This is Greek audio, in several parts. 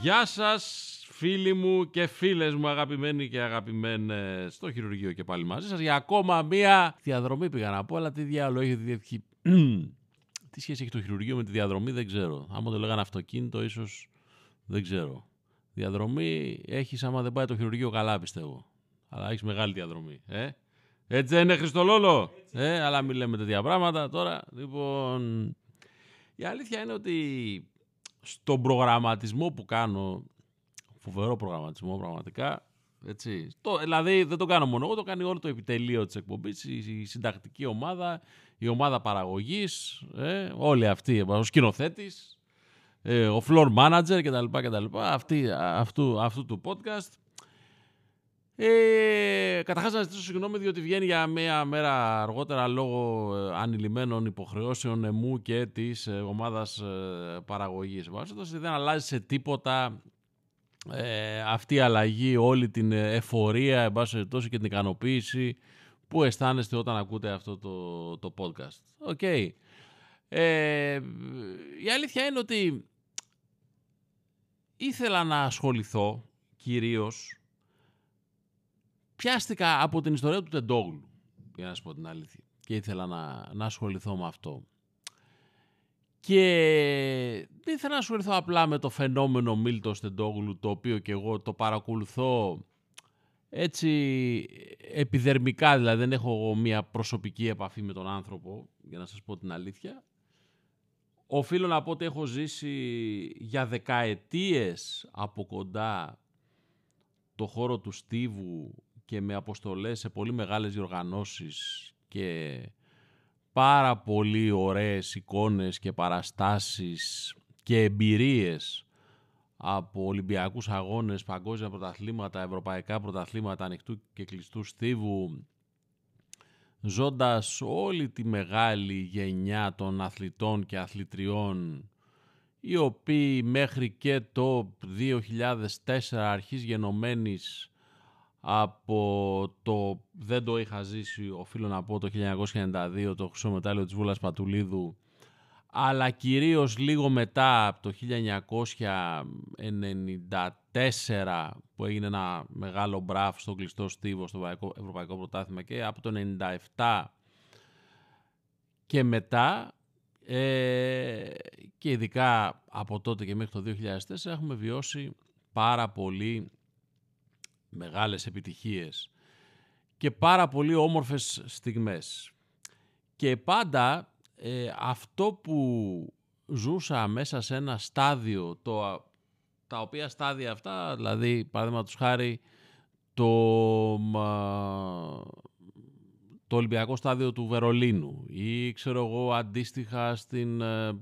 Γεια σας φίλοι μου και φίλες μου αγαπημένοι και αγαπημένες στο χειρουργείο και πάλι μαζί σας για ακόμα μία διαδρομή πήγα να πω αλλά τι διάλογο έχει διεύχει τι σχέση έχει το χειρουργείο με τη διαδρομή δεν ξέρω. Άμα το λέγανε αυτοκίνητο ίσως δεν ξέρω διαδρομή έχεις άμα δεν πάει το χειρουργείο καλά πιστεύω αλλά έχεις μεγάλη διαδρομή ε; έτσι δεν είναι Χριστολόλο ε; αλλά μην λέμε τέτοια πράγματα τώρα λοιπόν η αλήθεια είναι ότι στον προγραμματισμό που κάνω φοβερό προγραμματισμό πραγματικά. Έτσι. Το, δηλαδή δεν το κάνω μόνο εγώ, το κάνει όλο το επιτελείο της εκπομπής, η, η συντακτική ομάδα, η ομάδα παραγωγής, ε, όλοι αυτοί, ο σκηνοθέτης, ε, ο floor manager κτλ. κτλ αυτή, αυτού, αυτού του podcast. Ε, Καταρχάς να ζητήσω συγγνώμη διότι βγαίνει για μία μέρα αργότερα λόγω ε, ανηλυμένων υποχρεώσεων εμού και της ε, ομάδας ε, παραγωγής. Δεν αλλάζει σε τίποτα ε, αυτή η αλλαγή, όλη την ευφορία, εν πάση και την ικανοποίηση που αισθάνεστε όταν ακούτε αυτό το, το podcast. OK. Okay. Ε, η αλήθεια είναι ότι ήθελα να ασχοληθώ κυρίως πιάστηκα από την ιστορία του Τεντόγλου για να σας πω την αλήθεια και ήθελα να, να ασχοληθώ με αυτό. Και δεν ήθελα να ασχοληθώ απλά με το φαινόμενο Μίλτος Στεντόγλου, το οποίο και εγώ το παρακολουθώ έτσι επιδερμικά, δηλαδή δεν έχω μια προσωπική επαφή με τον άνθρωπο, για να σας πω την αλήθεια. Οφείλω να πω ότι έχω ζήσει για δεκαετίες από κοντά το χώρο του Στίβου και με αποστολές σε πολύ μεγάλες διοργανώσεις και πάρα πολύ ωραίες εικόνες και παραστάσεις και εμπειρίες από Ολυμπιακούς αγώνες, παγκόσμια πρωταθλήματα, ευρωπαϊκά πρωταθλήματα ανοιχτού και κλειστού στίβου, ζώντας όλη τη μεγάλη γενιά των αθλητών και αθλητριών, οι οποίοι μέχρι και το 2004 αρχής γενομένης από το δεν το είχα ζήσει οφείλω να πω το 1992 το χρυσό μετάλλιο της Βούλας Πατουλίδου αλλά κυρίως λίγο μετά από το 1994 που έγινε ένα μεγάλο μπράφ στο κλειστό στίβο στο Ευρωπαϊκό Πρωτάθλημα και από το 1997 και μετά ε, και ειδικά από τότε και μέχρι το 2004 έχουμε βιώσει πάρα πολύ μεγάλες επιτυχίες και πάρα πολύ όμορφες στιγμές. Και πάντα ε, αυτό που ζούσα μέσα σε ένα στάδιο, το, τα οποία στάδια αυτά, δηλαδή παραδείγματος χάρη το, το Ολυμπιακό στάδιο του Βερολίνου ή ξέρω εγώ αντίστοιχα στην, ε,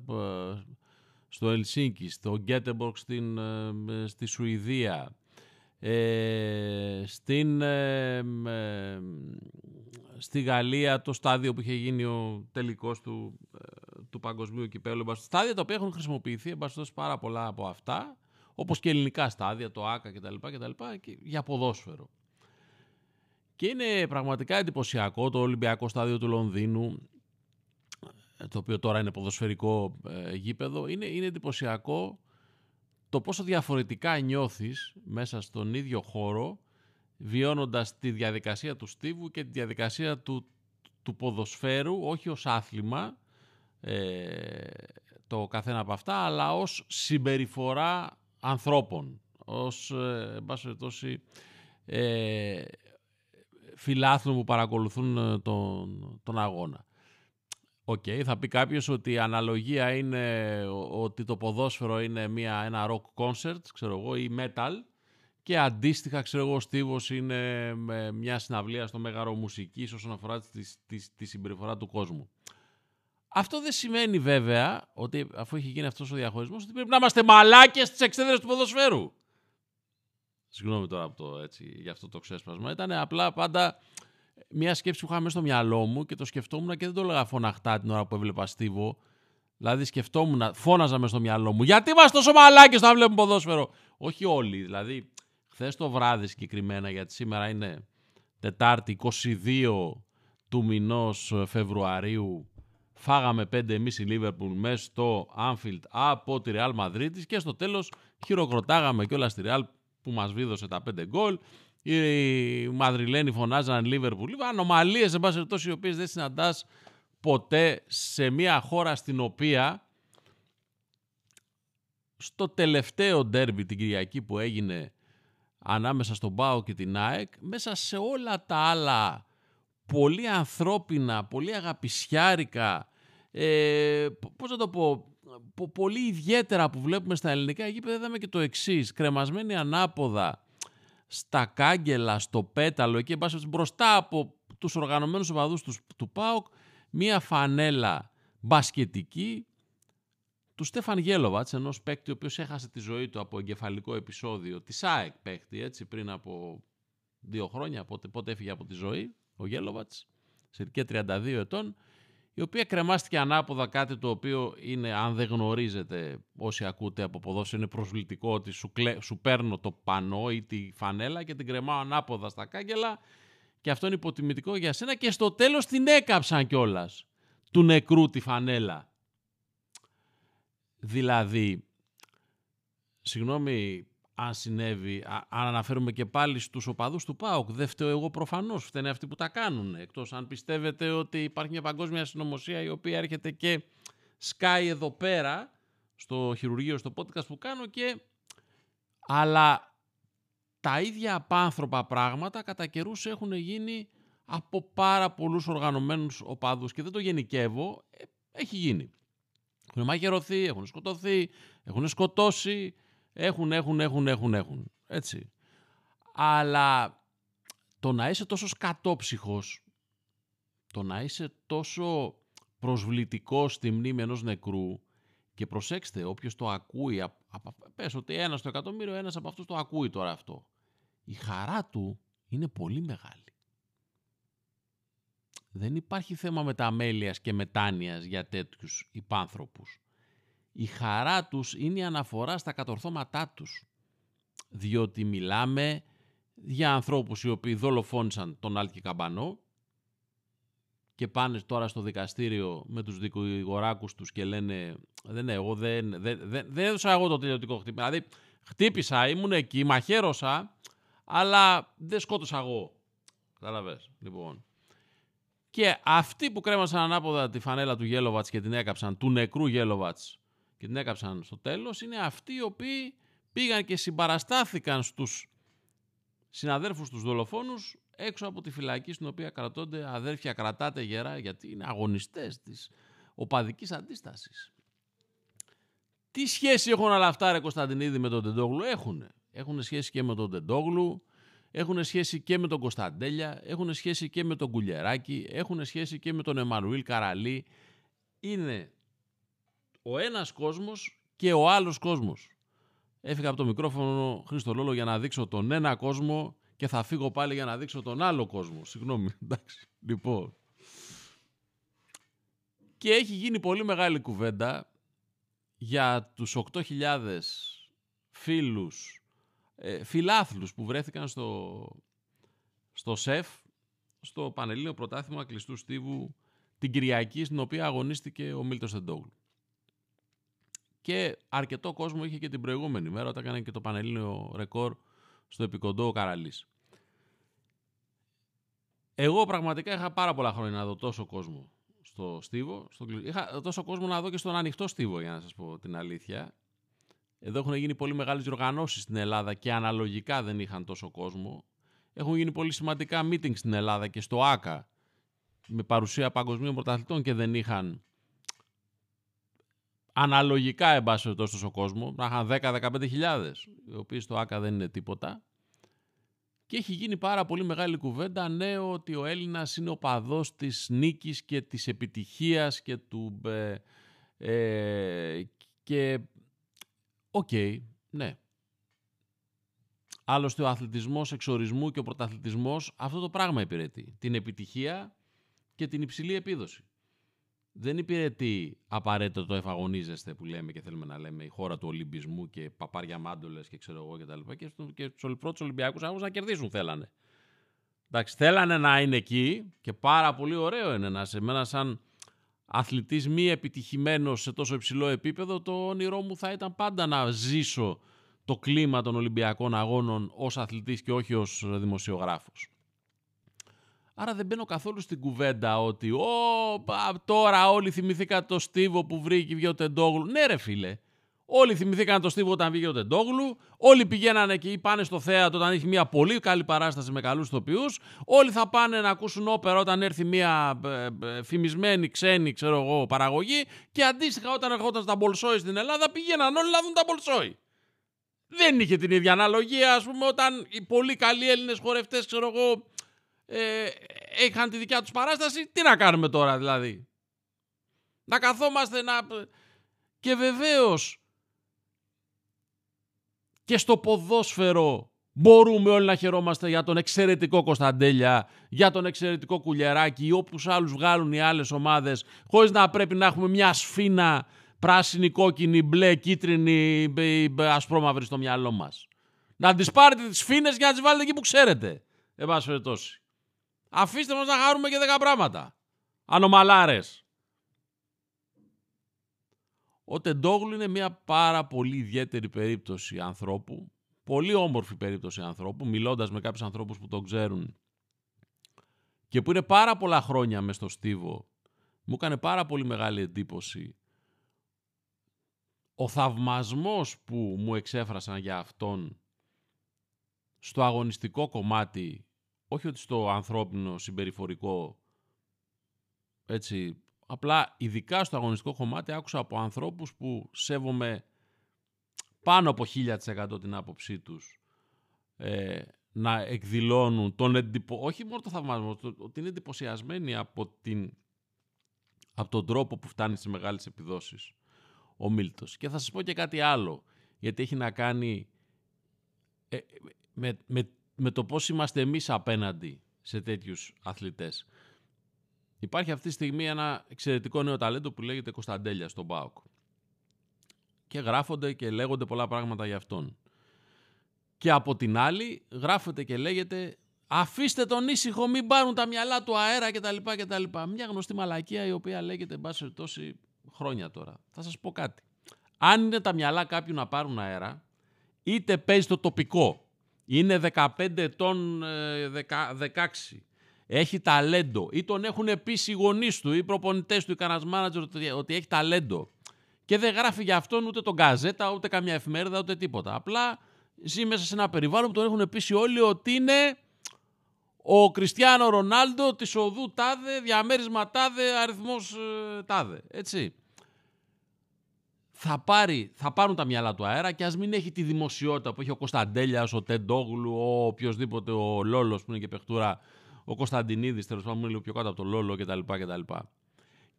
στο Ελσίνκι, στο Γκέτεμπορκ στην, ε, στη Σουηδία, ε, στην, ε, στη Γαλλία το στάδιο που είχε γίνει ο τελικός του, ε, του παγκοσμίου κυπέλου. Στάδια τα οποία έχουν χρησιμοποιηθεί εμπαστός πάρα πολλά από αυτά, όπως και ελληνικά στάδια, το ΆΚΑ κτλ. κτλ και για ποδόσφαιρο. Και είναι πραγματικά εντυπωσιακό το Ολυμπιακό στάδιο του Λονδίνου, το οποίο τώρα είναι ποδοσφαιρικό γήπεδο. Είναι, είναι εντυπωσιακό το πόσο διαφορετικά νιώθεις μέσα στον ίδιο χώρο βιώνοντας τη διαδικασία του στίβου και τη διαδικασία του, του ποδοσφαίρου, όχι ως άθλημα ε, το καθένα από αυτά, αλλά ως συμπεριφορά ανθρώπων, ως ε, ε, φιλάθλων που παρακολουθούν ε, τον, τον αγώνα. OK, okay, θα πει κάποιος ότι η αναλογία είναι ότι το ποδόσφαιρο είναι μια, ένα rock concert, ξέρω εγώ, ή metal και αντίστοιχα, ξέρω εγώ, ο Στίβος είναι μια συναυλία στο Μέγαρο Μουσικής όσον αφορά τη, τη, τη συμπεριφορά του κόσμου. Αυτό δεν σημαίνει βέβαια ότι αφού έχει γίνει αυτός ο διαχωρισμός ότι πρέπει να είμαστε μαλάκες στις εξέδρες του ποδοσφαίρου. Συγγνώμη τώρα από το έτσι, για αυτό το ξέσπασμα. Ήταν απλά πάντα μια σκέψη που είχα μέσα στο μυαλό μου και το σκεφτόμουν και δεν το έλεγα φωναχτά την ώρα που έβλεπα Στίβο. Δηλαδή σκεφτόμουν, φώναζα με στο μυαλό μου. Γιατί είμαστε τόσο μαλάκες όταν βλέπουμε ποδόσφαιρο; Όχι όλοι. Δηλαδή, χθες το βράδυ συγκεκριμένα, γιατί σήμερα είναι Τετάρτη 22 του μηνός Φεβρουαρίου φάγαμε πέντε εμείς η Λίβερπουλ μέσα στο Anfield από τη Real Madrid και στο τέλος χειροκροτάγαμε κιόλας στη Real που μας βίδωσε τα πέντε γκολ. Οι Μαδριλένοι φωνάζαν Λίβερπουλ. Ανομαλίες, εν πάση περιπτώσει, οι οποίες δεν συναντάς ποτέ σε μια χώρα στην οποία στο τελευταίο ντέρμπι την Κυριακή που έγινε ανάμεσα στον Πάο και την ΑΕΚ, μέσα σε όλα τα άλλα πολύ ανθρώπινα, πολύ αγαπησιάρικα, ε, πώς να το πω, πολύ ιδιαίτερα που βλέπουμε στα ελληνικά γήπεδα είδαμε και το εξής. κρεμασμένη ανάποδα στα κάγκελα, στο πέταλο εκεί μπροστά από τους οργανωμένους οπαδούς τους, του ΠΑΟΚ μία φανέλα μπασκετική του Στέφαν Γέλοβατς, ενός παίκτη ο οποίος έχασε τη ζωή του από εγκεφαλικό επεισόδιο, της ΑΕΚ παίκτη, έτσι, πριν από δύο χρόνια, πότε, πότε έφυγε από τη ζωή, ο Γέλοβατς, σε ηλικία 32 ετών, η οποία κρεμάστηκε ανάποδα κάτι το οποίο είναι, αν δεν γνωρίζετε όσοι ακούτε από ποδόσφαιρο, είναι προσβλητικό ότι σου, σου παίρνω το πανό ή τη φανέλα και την κρεμάω ανάποδα στα κάγκελα και αυτό είναι υποτιμητικό για σένα και στο τέλος την έκαψαν κιόλας του νεκρού τη φανέλα. Δηλαδή, συγγνώμη αν συνέβη, αν αναφέρουμε και πάλι στους οπαδούς του ΠΑΟΚ, δεν φταίω εγώ προφανώς, φταίνε αυτοί που τα κάνουν, εκτός αν πιστεύετε ότι υπάρχει μια παγκόσμια συνωμοσία η οποία έρχεται και σκάει εδώ πέρα, στο χειρουργείο, στο podcast που κάνω και... Αλλά τα ίδια απάνθρωπα πράγματα κατά καιρούς έχουν γίνει από πάρα πολλούς οργανωμένους οπαδούς και δεν το γενικεύω, ε, έχει γίνει. Έχουν μαγειρωθεί, έχουν σκοτωθεί, έχουν σκοτώσει, έχουν, έχουν, έχουν, έχουν, έχουν. Έτσι. Αλλά το να είσαι τόσο σκατόψυχος, το να είσαι τόσο προσβλητικός στη μνήμη ενός νεκρού και προσέξτε, όποιος το ακούει, πες ότι ένας στο εκατομμύριο, ένας από αυτούς το ακούει τώρα αυτό. Η χαρά του είναι πολύ μεγάλη. Δεν υπάρχει θέμα μεταμέλειας και μετάνοιας για τέτοιους υπάνθρωπους η χαρά τους είναι η αναφορά στα κατορθώματά τους. Διότι μιλάμε για ανθρώπους οι οποίοι δολοφόνησαν τον Άλκη Καμπανό και πάνε τώρα στο δικαστήριο με τους δικηγοράκους τους και λένε δεν, εγώ δεν, δεν, δεν, δεν έδωσα εγώ το τελειωτικό χτύπημα. Δηλαδή χτύπησα, ήμουν εκεί, μαχαίρωσα, αλλά δεν σκότωσα εγώ. Καταλαβες, λοιπόν. Και αυτοί που κρέμασαν ανάποδα τη φανέλα του Γέλοβατς και την έκαψαν, του νεκρού Γέλοβατς, και την έκαψαν στο τέλος είναι αυτοί οι οποίοι πήγαν και συμπαραστάθηκαν στους συναδέρφους τους δολοφόνους έξω από τη φυλακή στην οποία κρατώνται αδέρφια κρατάτε γερά γιατί είναι αγωνιστές της οπαδικής αντίστασης. Τι σχέση έχουν όλα αυτά ρε Κωνσταντινίδη με τον Τεντόγλου; Έχουν. Έχουν σχέση και με τον Τεντόγλου, έχουν σχέση και με τον Κωνσταντέλια, έχουν σχέση και με τον Κουλιεράκη, έχουν σχέση και με τον Εμμανουήλ Καραλή. Είναι ο ένας κόσμος και ο άλλος κόσμος. Έφυγα από το μικρόφωνο Χρήστο Λόλο για να δείξω τον ένα κόσμο και θα φύγω πάλι για να δείξω τον άλλο κόσμο. Συγγνώμη, εντάξει. Λοιπόν. Και έχει γίνει πολύ μεγάλη κουβέντα για τους 8.000 φίλους, ε, φιλάθλους που βρέθηκαν στο, στο ΣΕΦ, στο Πανελλήνιο Πρωτάθλημα Κλειστού Στίβου την Κυριακή στην οποία αγωνίστηκε ο Μίλτος Τεντόγλου και αρκετό κόσμο είχε και την προηγούμενη μέρα όταν έκανε και το πανελλήνιο ρεκόρ στο επικοντό ο Καραλής. Εγώ πραγματικά είχα πάρα πολλά χρόνια να δω τόσο κόσμο στο στίβο. Στο... Είχα τόσο κόσμο να δω και στον ανοιχτό στίβο, για να σας πω την αλήθεια. Εδώ έχουν γίνει πολύ μεγάλες διοργανώσεις στην Ελλάδα και αναλογικά δεν είχαν τόσο κόσμο. Έχουν γίνει πολύ σημαντικά meetings στην Ελλάδα και στο ΆΚΑ με παρουσία παγκοσμίων πρωταθλητών και δεν είχαν αναλογικά εν πάση τόσο κόσμο, να είχαν 10-15 χιλιάδες, οι οποίοι στο ΟΑΚΑ δεν είναι τίποτα. Και έχει γίνει πάρα πολύ μεγάλη κουβέντα, ναι, ότι ο Έλληνας είναι οπαδός της νίκης και της επιτυχίας και του... Ε, ε και... Οκ, ναι. Άλλωστε ο αθλητισμός εξορισμού και ο πρωταθλητισμός αυτό το πράγμα υπηρετεί. Την επιτυχία και την υψηλή επίδοση. δεν υπηρετεί απαραίτητο το εφαγωνίζεστε που λέμε και θέλουμε να λέμε η χώρα του Ολυμπισμού και παπάρια μάντολες και ξέρω εγώ και τα λοιπά και, στο, και τους πρώτους Ολυμπιακούς αγώνες να κερδίσουν θέλανε. Εντάξει, θέλανε να είναι εκεί και πάρα πολύ ωραίο είναι να σε μένα σαν αθλητής μη επιτυχημένος σε τόσο υψηλό επίπεδο το όνειρό μου θα ήταν πάντα να ζήσω το κλίμα των Ολυμπιακών Αγώνων ως αθλητής και όχι ως δημοσιογράφος. Άρα δεν μπαίνω καθόλου στην κουβέντα ότι «Ω, τώρα όλοι θυμηθήκαν το Στίβο που βρήκε ο Τεντόγλου». Ναι ρε φίλε, όλοι θυμηθήκαν το Στίβο όταν βγήκε ο Τεντόγλου, όλοι πηγαίνανε εκεί, πάνε στο θέατρο όταν έχει μια πολύ καλή παράσταση με καλούς ηθοποιούς, όλοι θα πάνε να ακούσουν όπερα όταν έρθει μια ε, ε, φημισμένη ξένη ξέρω εγώ, παραγωγή και αντίστοιχα όταν ερχόταν τα Μπολσόι στην Ελλάδα πήγαιναν όλοι να δουν τα Μπολσόι. Δεν είχε την ίδια αναλογία, ας πούμε, όταν οι πολύ καλοί Έλληνες χορευτές, ξέρω εγώ, ε, είχαν τη δικιά τους παράσταση. Τι να κάνουμε τώρα, δηλαδή; Να καθόμαστε να... Και βεβαίως και στο ποδόσφαιρο μπορούμε όλοι να χαιρόμαστε για τον εξαιρετικό Κωνσταντέλια, για τον εξαιρετικό Κουλιεράκη ή όποιους άλλους βγάλουν οι άλλες ομάδες, χωρίς να πρέπει να έχουμε μια σφίνα πράσινη, κόκκινη, μπλε, κίτρινη, ασπρόμαυρη στο μυαλό μας. Να τις πάρετε τις φίνες για να τις βάλετε εκεί που ξέρετε. Εν πάση περιπτώσει. Αφήστε μας να χαρούμε και δέκα πράγματα. Ανομαλάρες. Ο Τεντόγλου είναι μια πάρα πολύ ιδιαίτερη περίπτωση ανθρώπου, πολύ όμορφη περίπτωση ανθρώπου, μιλώντας με κάποιους ανθρώπους που τον ξέρουν και που είναι πάρα πολλά χρόνια μες στο Στίβο. Μου έκανε πάρα πολύ μεγάλη εντύπωση ο θαυμασμός που μου εξέφρασαν για αυτόν στο αγωνιστικό κομμάτι, όχι ότι στο ανθρώπινο συμπεριφορικό, έτσι, απλά ειδικά στο αγωνιστικό κομμάτι άκουσα από ανθρώπους που σέβομαι πάνω από 1000% την άποψή τους ε, να εκδηλώνουν τον εντυπω... όχι μόνο το θαυμασμό, ότι είναι εντυπωσιασμένοι από, την... από τον τρόπο που φτάνει σε μεγάλες επιδόσεις ο Μίλτος. Και θα σας πω και κάτι άλλο, γιατί έχει να κάνει ε, με, με, με το πώς είμαστε εμείς απέναντι σε τέτοιους αθλητές. Υπάρχει αυτή τη στιγμή ένα εξαιρετικό νέο ταλέντο που λέγεται Κωνσταντέλια στον ΠΑΟΚ. Και γράφονται και λέγονται πολλά πράγματα για αυτόν. Και από την άλλη γράφεται και λέγεται αφήστε τον ήσυχο, μην πάρουν τα μυαλά του αέρα κτλ. κτλ. Μια γνωστή μαλακία η οποία λέγεται εν πάση χρόνια τώρα. Θα σας πω κάτι. Αν είναι τα μυαλά κάποιου να πάρουν αέρα, είτε παίζει το τοπικό, είναι 15 ετών, 16, ε, έχει ταλέντο ή τον έχουν πει οι γονείς του ή οι προπονητές του ή κανένας μάνατζερ ότι έχει ταλέντο και δεν γράφει για αυτόν ούτε τον καζέτα, ούτε καμιά εφημερίδα, ούτε τίποτα. Απλά ζει μέσα σε ένα περιβάλλον που τον έχουν πείσει όλοι ότι είναι ο Κριστιανό Ρονάλντο της οδού τάδε, διαμέρισμα τάδε, αριθμός ε, τάδε. Έτσι θα, πάρει, θα πάρουν τα μυαλά του αέρα και ας μην έχει τη δημοσιότητα που έχει ο Κωνσταντέλιας, ο Τεντόγλου, ο οποιοδήποτε, ο Λόλος που είναι και παιχτούρα, ο Κωνσταντινίδης, τέλος πάντων, είναι λίγο πιο κάτω από το Λόλο κτλ. κτλ.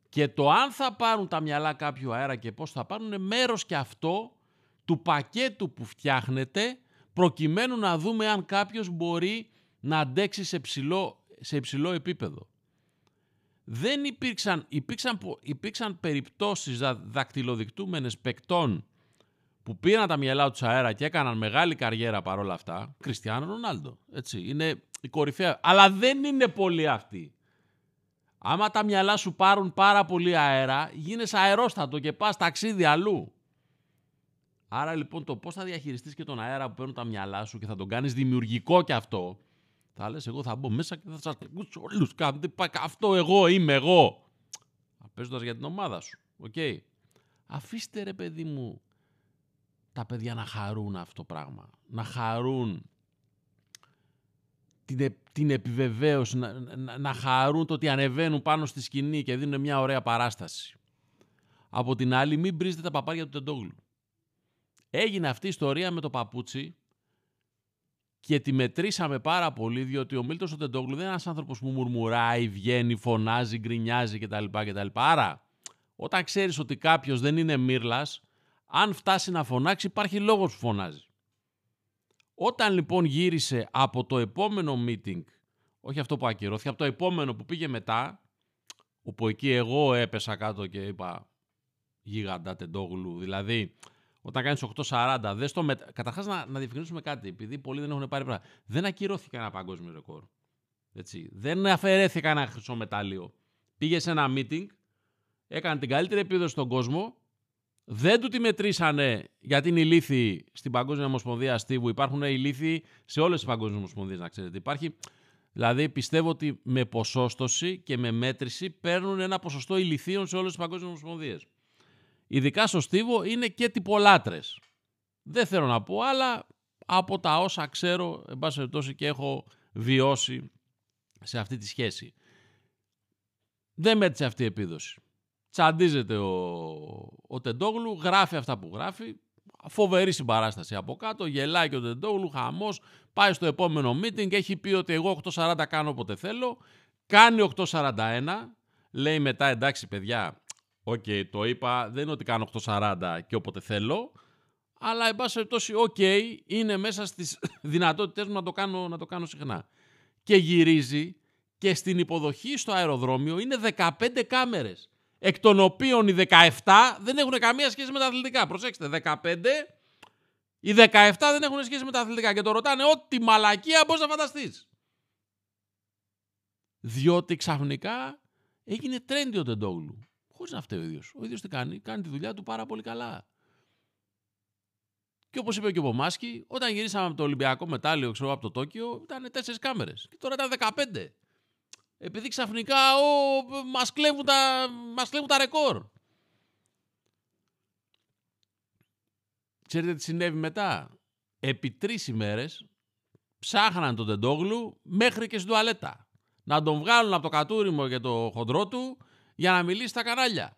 Και το αν θα πάρουν τα μυαλά κάποιου αέρα και πώς θα πάρουν είναι μέρος και αυτό του πακέτου που φτιάχνεται προκειμένου να δούμε αν κάποιος μπορεί να αντέξει σε σε υψηλό επίπεδο δεν υπήρξαν, υπήρξαν, υπήρξαν περιπτώσεις δακτυλοδεικτούμενες παικτών που πήραν τα μυαλά τους αέρα και έκαναν μεγάλη καριέρα παρόλα αυτά. Κριστιανό Ρονάλντο, έτσι, είναι η κορυφαία. Αλλά δεν είναι πολλοί αυτοί. Άμα τα μυαλά σου πάρουν πάρα πολύ αέρα, γίνεσαι αερόστατο και πας ταξίδι αλλού. Άρα λοιπόν το πώς θα διαχειριστείς και τον αέρα που παίρνουν τα μυαλά σου και θα τον κάνεις δημιουργικό και αυτό, θα λες εγώ θα μπω μέσα και θα σας ακούσω όλους. Αυτό εγώ είμαι εγώ. Παίζοντας για την ομάδα σου. Οκ. Αφήστε ρε παιδί μου τα παιδιά να χαρούν αυτό το πράγμα. Να χαρούν την, την επιβεβαίωση, να, να, να χαρούν το ότι ανεβαίνουν πάνω στη σκηνή και δίνουν μια ωραία παράσταση. Από την άλλη, μην πρήζετε τα παπάρια του Τεντόγλου. Έγινε αυτή η ιστορία με το παπούτσι και τη μετρήσαμε πάρα πολύ διότι ο Μίλτος Τεντόγλου δεν είναι ένας άνθρωπος που μουρμουράει, βγαίνει, φωνάζει, γκρινιάζει κτλ. κτλ. Άρα, όταν ξέρεις ότι κάποιος δεν είναι μύρλας, αν φτάσει να φωνάξει υπάρχει λόγος που φωνάζει. Όταν λοιπόν γύρισε από το επόμενο meeting, όχι αυτό που ακυρώθηκε, από το επόμενο που πήγε μετά, όπου εκεί εγώ έπεσα κάτω και είπα γίγαντα τεντόγλου. Δηλαδή, όταν κάνεις 8.40, δες το μετα... καταρχάς να, να διευκρινίσουμε κάτι, επειδή πολλοί δεν έχουν πάρει πράγμα. Δεν ακυρώθηκε ένα παγκόσμιο ρεκόρ. Έτσι. Δεν αφαιρέθηκε ένα χρυσό μετάλλιο. Πήγε σε ένα meeting, έκανε την καλύτερη επίδοση στον κόσμο, δεν του τη μετρήσανε γιατί είναι ηλίθιοι στην Παγκόσμια Ομοσπονδία Αστίβου. Υπάρχουν ηλίθιοι σε όλες τις παγκόσμιες ομοσπονδίες, να ξέρετε. Υπάρχει, δηλαδή πιστεύω ότι με ποσόστοση και με μέτρηση παίρνουν ένα ποσοστό ηλιθίων σε όλες τις παγκόσμιες ομοσπονδίες. Ειδικά στο Στίβο είναι και τυπολάτρες. Δεν θέλω να πω, αλλά από τα όσα ξέρω, εν πάση περιπτώσει και έχω βιώσει σε αυτή τη σχέση. Δεν μέτρησε αυτή η επίδοση. Τσαντίζεται ο, ο Τεντόγλου, γράφει αυτά που γράφει, φοβερή συμπαράσταση από κάτω, γελάει και ο Τεντόγλου, χαμός, πάει στο επόμενο meeting, έχει πει ότι εγώ 8.40 κάνω όποτε θέλω, κάνει 8.41, λέει μετά εντάξει παιδιά, OK, okay, το είπα, δεν είναι ότι κάνω 8.40 και όποτε θέλω, αλλά εν πάση περιπτώσει, OK, okay, είναι μέσα στις δυνατότητες μου να το, κάνω, να το κάνω συχνά. Και γυρίζει και στην υποδοχή στο αεροδρόμιο είναι 15 κάμερες εκ των οποίων οι 17 δεν έχουν καμία σχέση με τα αθλητικά. Προσέξτε, 15, οι 17 δεν έχουν σχέση με τα αθλητικά και το ρωτάνε ό,τι μαλακία μπορείς να φανταστείς. Διότι ξαφνικά έγινε trendy ο Τεντόγλου. Χωρίς να φταίει ο ίδιος. Ο ίδιος τι κάνει, κάνει τη δουλειά του πάρα πολύ καλά. Και όπως είπε και ο Πομάσκι, όταν γυρίσαμε από το Ολυμπιακό μετάλλιο, ξέρω από το Τόκιο, ήταν 4 κάμερες. Και τώρα ήταν 15. Επειδή ξαφνικά ο, μας, κλέβουν τα, μας κλέβουν τα ρεκόρ. Ξέρετε τι συνέβη μετά; Επί τρεις ημέρες ψάχναν τον Τεντόγλου μέχρι και στην τουαλέτα. Να τον βγάλουν από το κατούριμο και το χοντρό του για να μιλήσει στα κανάλια.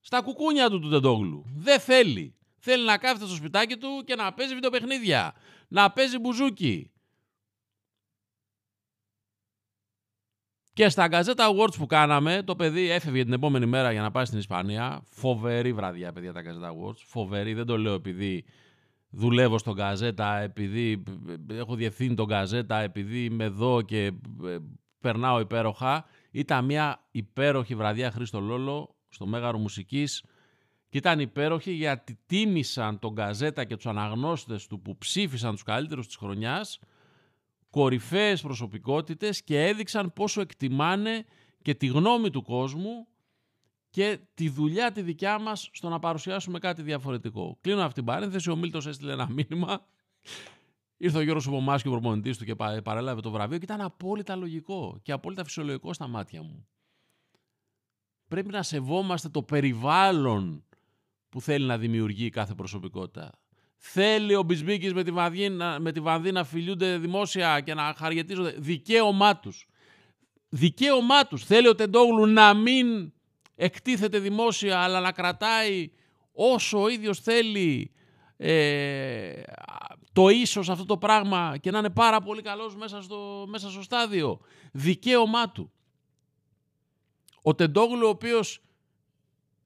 Στα κουκούνια του του Τεντόγλου. Δεν θέλει. Θέλει να κάθεται στο σπιτάκι του και να παίζει βιντεοπαιχνίδια. Να παίζει μπουζούκι. Και στα Gazeta Awards που κάναμε, το παιδί έφευγε την επόμενη μέρα για να πάει στην Ισπανία. Φοβερή βραδιά, παιδιά, τα Gazeta Awards. Φοβερή, δεν το λέω επειδή δουλεύω στον Gazeta, επειδή έχω διευθύνει τον Gazeta, επειδή είμαι εδώ και ε, περνάω υπέροχα. Ήταν μια υπέροχη βραδιά Χρήστο Λόλο στο Μέγαρο Μουσικής και ήταν υπέροχη γιατί τίμησαν τον Gazeta και τους αναγνώστες του που ψήφισαν τους καλύτερους της χρονιάς κορυφαίες προσωπικότητες και έδειξαν πόσο εκτιμάνε και τη γνώμη του κόσμου και τη δουλειά τη δικιά μας στο να παρουσιάσουμε κάτι διαφορετικό. Κλείνω αυτή την παρένθεση, ο Μίλτος έστειλε ένα μήνυμα, ήρθε ο Γιώργος Οπομάς και ο προπονητής του και παρέλαβε το βραβείο και ήταν απόλυτα λογικό και απόλυτα φυσιολογικό στα μάτια μου. Πρέπει να σεβόμαστε το περιβάλλον που θέλει να δημιουργεί κάθε προσωπικότητα. Θέλει ο Μπισμπίκης με τη, Βανδί, με τη Βανδί να φιλιούνται δημόσια και να χαριετίζονται. Δικαίωμά τους. Δικαίωμά τους. Θέλει ο Τεντόγλου να μην εκτίθεται δημόσια αλλά να κρατάει όσο ο ίδιος θέλει ε, το ίσως αυτό το πράγμα και να είναι πάρα πολύ καλός μέσα στο, μέσα στο στάδιο. Δικαίωμά του. Ο Τεντόγλου ο οποίος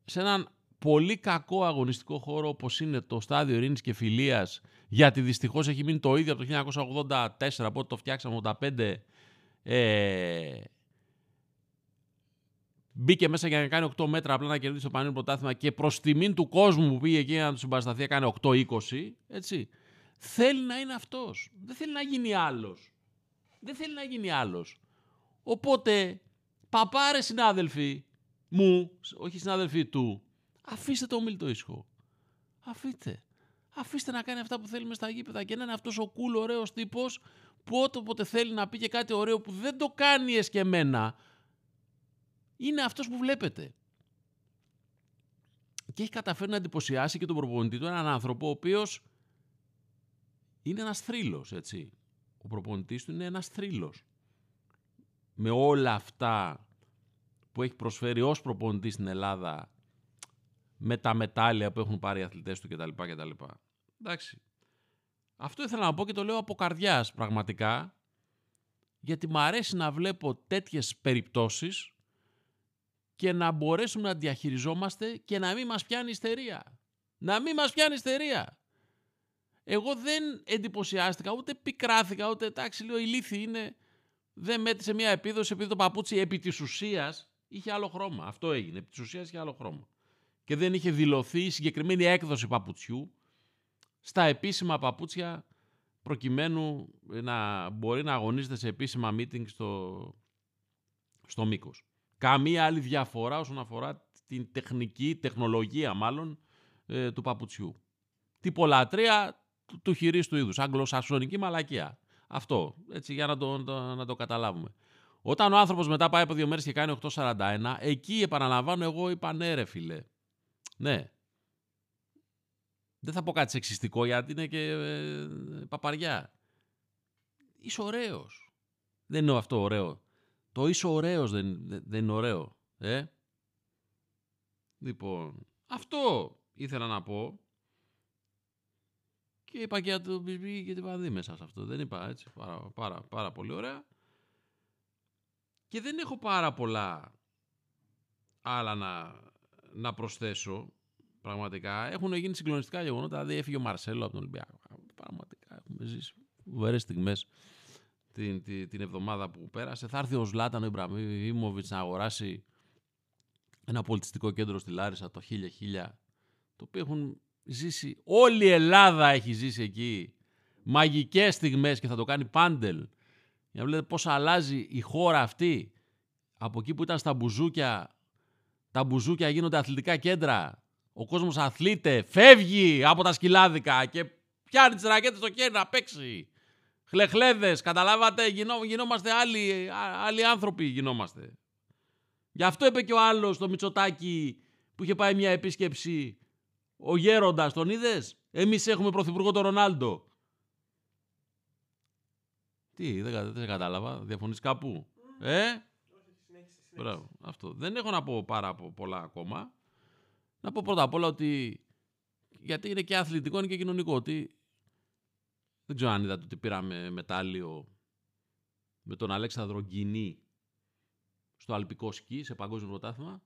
σε έναν πολύ κακό αγωνιστικό χώρο όπως είναι το στάδιο ειρήνης και φιλίας γιατί δυστυχώς έχει μείνει το ίδιο από το 1984 από το φτιάξαμε 85 ε, μπήκε μέσα για να κάνει 8 μέτρα απλά να κερδίσει το πανελλήνιο πρωτάθλημα και προς τιμήν του κόσμου που πήγε εκεί να του συμπασταθεί έκανε 8-20 έτσι. Θέλει να είναι αυτός. Δεν θέλει να γίνει άλλος. Δεν θέλει να γίνει άλλος. Οπότε παπάρε συνάδελφοι μου, όχι συνάδελφοι του, Αφήστε το Μίλτο ήσυχο. Αφήστε. Αφήστε να κάνει αυτά που θέλει στα γήπεδα και να είναι αυτός ο cool, ωραίος τύπος που όποτε θέλει να πει και κάτι ωραίο που δεν το κάνει εσκεμένα, είναι αυτός που βλέπετε. Και έχει καταφέρει να εντυπωσιάσει και τον προπονητή του έναν άνθρωπο ο οποίος είναι ένας θρύλος, έτσι. Ο προπονητής του είναι ένας θρύλος. Με όλα αυτά που έχει προσφέρει ως προπονητής στην Ελλάδα με τα μετάλλια που έχουν πάρει οι αθλητές του κτλ. κτλ. Εντάξει. Αυτό ήθελα να πω και το λέω από καρδιάς πραγματικά, γιατί μου αρέσει να βλέπω τέτοιες περιπτώσεις και να μπορέσουμε να διαχειριζόμαστε και να μην μας πιάνει ιστερία. Να μην μας πιάνει ιστερία. Εγώ δεν εντυπωσιάστηκα, ούτε πικράθηκα, ούτε εντάξει λέω ηλίθι είναι, δεν μέτρησε μια επίδοση επειδή το παπούτσι επί της ουσίας Είχε άλλο χρώμα. Αυτό έγινε. Επί της ουσίας είχε άλλο χρώμα. Και δεν είχε δηλωθεί η συγκεκριμένη έκδοση παπουτσιού στα επίσημα παπούτσια προκειμένου να μπορεί να αγωνίζεται σε επίσημα meeting στο, στο μήκος. Καμία άλλη διαφορά όσον αφορά την τεχνική, τεχνολογία μάλλον, ε, του παπουτσιού. Τυπολατρεία του, του χειρίστου είδους, αγγλοσαξονική μαλακία. Αυτό, έτσι για να το, το- να το καταλάβουμε. Όταν ο άνθρωπος μετά πάει από δύο μέρες και κάνει 8.41, εκεί επαναλαμβάνω εγώ είπα ναι ρε φίλε. Ναι. Δεν θα πω κάτι σεξιστικό γιατί είναι και ε, παπαριά. Είσαι ωραίος. Δεν είναι αυτό ωραίο. Το είσαι ωραίος δεν, δεν, δεν είναι ωραίο. Ε; Λοιπόν, αυτό ήθελα να πω. Και είπα και για το μπιμπί και την παδί μέσα σε αυτό. Δεν είπα έτσι. Πάρα, πάρα, πάρα πολύ ωραία. Και δεν έχω πάρα πολλά άλλα να, να προσθέσω. Πραγματικά έχουν γίνει συγκλονιστικά γεγονότα. Δηλαδή έφυγε ο Μαρσέλο από τον Ολυμπιακό. Πραγματικά έχουμε ζήσει φοβερέ στιγμές την, την, την εβδομάδα που πέρασε. Θα έρθει ο Ζλάταν ο Ιμπραμίμοβιτ να αγοράσει ένα πολιτιστικό κέντρο στη Λάρισα το 1000-1000 το οποίο έχουν ζήσει, όλη η Ελλάδα έχει ζήσει εκεί μαγικές στιγμές και θα το κάνει πάντελ για να βλέπετε πώς αλλάζει η χώρα αυτή από εκεί που ήταν στα μπουζούκια τα μπουζούκια γίνονται αθλητικά κέντρα ο κόσμος αθλείται, φεύγει από τα σκυλάδικα και πιάνει τις ρακέτες στο χέρι να παίξει χλεχλέδες, καταλάβατε γινό, γινόμαστε άλλοι, α- άλλοι άνθρωποι γινόμαστε Γι' αυτό είπε και ο άλλος το Μητσοτάκι που είχε πάει μια επίσκεψη ο Γέροντας, τον είδες; Εμείς έχουμε πρωθυπουργό τον Ρονάλντο. Τι, δεν, κα- δεν κατάλαβα. Διαφωνείς κάπου. Ε; Μπράβο, αυτό. Δεν έχω να πω πάρα πο- πολλά ακόμα. Να πω πρώτα απ' όλα ότι γιατί είναι και αθλητικό είναι και κοινωνικό ότι δεν ξέρω αν είδατε ότι πήραμε μετάλλιο με τον Αλέξανδρο Γκινή στο αλπικό σκι, σε παγκόσμιο πρωτάθλημα.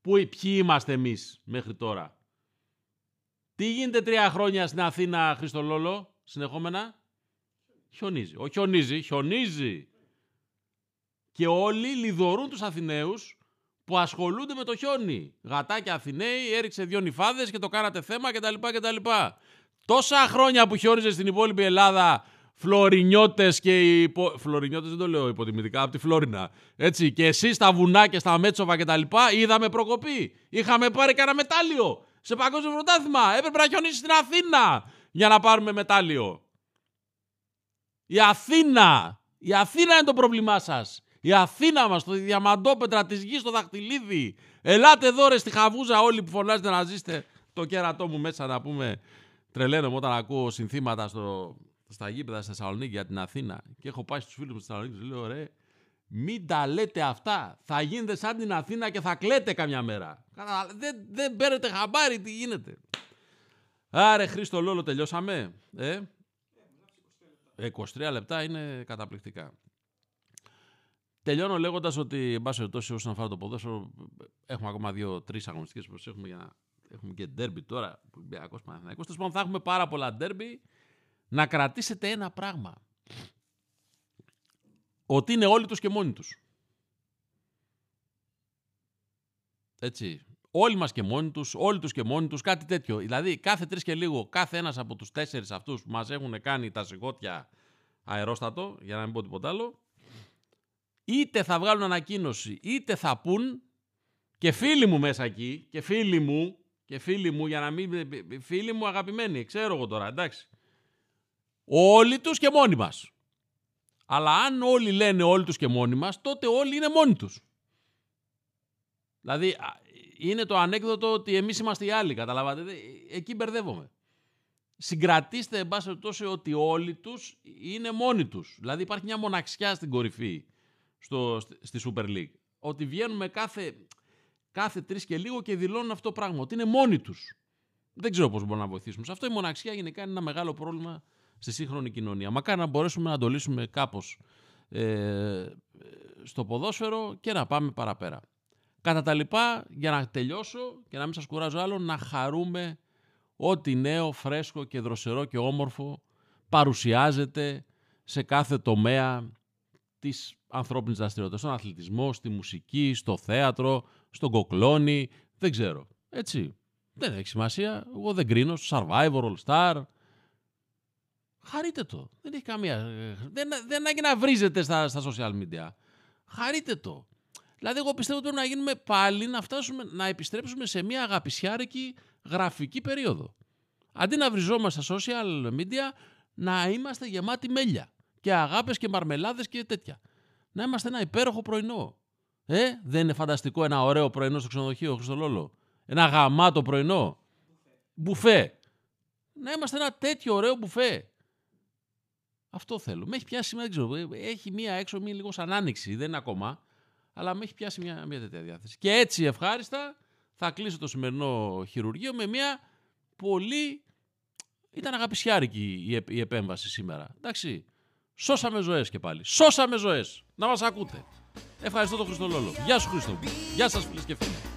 Πού, ποιοι είμαστε εμείς μέχρι τώρα; Τι γίνεται τρία χρόνια στην Αθήνα, Χριστολόλο, συνεχόμενα; Χιονίζει. Όχι χιονίζει, χιονίζει. Και όλοι λιδωρούν τους Αθηναίους που ασχολούνται με το χιόνι. Γατάκια Αθηναίοι, έριξε δύο νυφάδες και το κάνατε θέμα κτλ. κτλ. Τόσα χρόνια που χιόνιζε στην υπόλοιπη Ελλάδα Φλωρινιώτες και υπο... Φλωρινιώτες δεν το λέω υποτιμητικά, από τη Φλόρινα. Έτσι, και εσείς στα βουνά και στα Μέτσοβα και τα λοιπά είδαμε προκοπή. Είχαμε πάρει κανένα μετάλλιο σε παγκόσμιο πρωτάθλημα. Έπρεπε να χιονίσει στην Αθήνα για να πάρουμε μετάλλιο. Η Αθήνα! Η Αθήνα είναι το πρόβλημά σας. Η Αθήνα μας, το διαμαντόπετρα της γης, το δαχτυλίδι. Ελάτε εδώ ρε στη Χαβούζα όλοι που φωνάζετε να ζήσετε το κέρατό μου μέσα να πούμε. Τρελαίνομαι όταν ακούω συνθήματα στο, στα γήπεδα στη Θεσσαλονίκη για την Αθήνα και έχω πάει στους φίλους μου στη Θεσσαλονίκη και τους λέω ρε μην τα λέτε αυτά. Θα γίνετε σαν την Αθήνα και θα κλαίτε καμιά μέρα. Κατα- Δεν, δεν παίρνετε χαμπάρι τι γίνεται. Άρε Χρήστο Λόλο τελειώσαμε. Ε; 23 λεπτά είναι καταπληκτικά. Τελειώνω λέγοντας ότι, εν πάση περιπτώσει, όσον αφορά το ποδόσφαιρο, έχουμε ακόμα δύο-τρει αγωνιστικές που έχουμε για να έχουμε και ντέρμπι τώρα. Ολυμπιακός Παναθηναϊκός. Τέλος πάντων, θα έχουμε πάρα πολλά ντέρμπι. Να κρατήσετε ένα πράγμα. Ότι είναι όλοι τους και μόνοι τους. Έτσι. Όλοι μας και μόνοι τους, όλοι τους και μόνοι τους, κάτι τέτοιο. Δηλαδή, κάθε τρεις και λίγο, κάθε ένας από τους τέσσερις αυτούς που μας έχουν κάνει τα σηκώτια αερόστατο, για να μην πω τίποτα άλλο, είτε θα βγάλουν ανακοίνωση, είτε θα πούν και φίλοι μου μέσα εκεί, και φίλοι μου, και φίλοι μου, για να μην... Φίλοι μου αγαπημένοι, ξέρω εγώ τώρα, εντάξει. Όλοι τους και μόνοι μας. Αλλά αν όλοι λένε όλοι τους και μόνοι μας, τότε όλοι είναι μόνοι τους. Δηλαδή, α, είναι το ανέκδοτο ότι εμείς είμαστε οι άλλοι, καταλάβατε. Δε- Εκεί μπερδεύομαι. Συγκρατήστε, εν πάση περιπτώσει, ότι όλοι τους είναι μόνοι τους. Δηλαδή, υπάρχει μια μοναξιά στην κορυφή στο, στη Super League. Ότι βγαίνουμε κάθε, κάθε τρεις και λίγο και δηλώνουν αυτό το πράγμα. Ότι είναι μόνοι τους. Δεν ξέρω πώς μπορούμε να βοηθήσουμε. Σε αυτό η μοναξιά γενικά είναι ένα μεγάλο πρόβλημα στη σύγχρονη κοινωνία. Μακάρι να μπορέσουμε να το λύσουμε κάπως ε, στο ποδόσφαιρο και να πάμε παραπέρα. Κατά τα λοιπά, για να τελειώσω και να μην σας κουράζω άλλο, να χαρούμε ό,τι νέο, φρέσκο και δροσερό και όμορφο παρουσιάζεται σε κάθε τομέα της ανθρώπινης δραστηριότητας, στον αθλητισμό, στη μουσική, στο θέατρο, στον κοκλόνι, δεν ξέρω. Έτσι. Δεν έχει σημασία. Εγώ δεν κρίνω. Survivor, All Star. Χαρείτε το. Δεν έχει καμία. Δεν, δεν ανάγκη να βρίζετε στα, στα social media. Χαρείτε το. Δηλαδή, εγώ πιστεύω ότι πρέπει να γίνουμε πάλι να φτάσουμε να επιστρέψουμε σε μια αγαπησιάρικη γραφική περίοδο. Αντί να βριζόμαστε στα social media, να είμαστε γεμάτοι μέλια και αγάπες και μαρμελάδες και τέτοια. Να είμαστε ένα υπέροχο πρωινό. Ε, δεν είναι φανταστικό ένα ωραίο πρωινό στο ξενοδοχείο, Χριστολόλο. Ένα γαμάτο πρωινό; Μπουφέ. Να είμαστε ένα τέτοιο ωραίο μπουφέ. Αυτό θέλω. Με έχει πιάσει, δεν ξέρω, έχει μία έξω, μία λίγο σαν άνοιξη, δεν είναι ακόμα, αλλά με έχει πιάσει μια, μια τέτοια διάθεση. Και έτσι ευχάριστα θα κλείσω το σημερινό χειρουργείο με μια πολύ... Ήταν αγαπησιάρικη η, η επέμβαση σήμερα. Εντάξει. Σώσαμε ζωές και πάλι. Σώσαμε ζωές. Να μας ακούτε. Ευχαριστώ τον Χριστολόλο. Γεια σου Χρήστο. Γεια σας φίλες και φίλοι.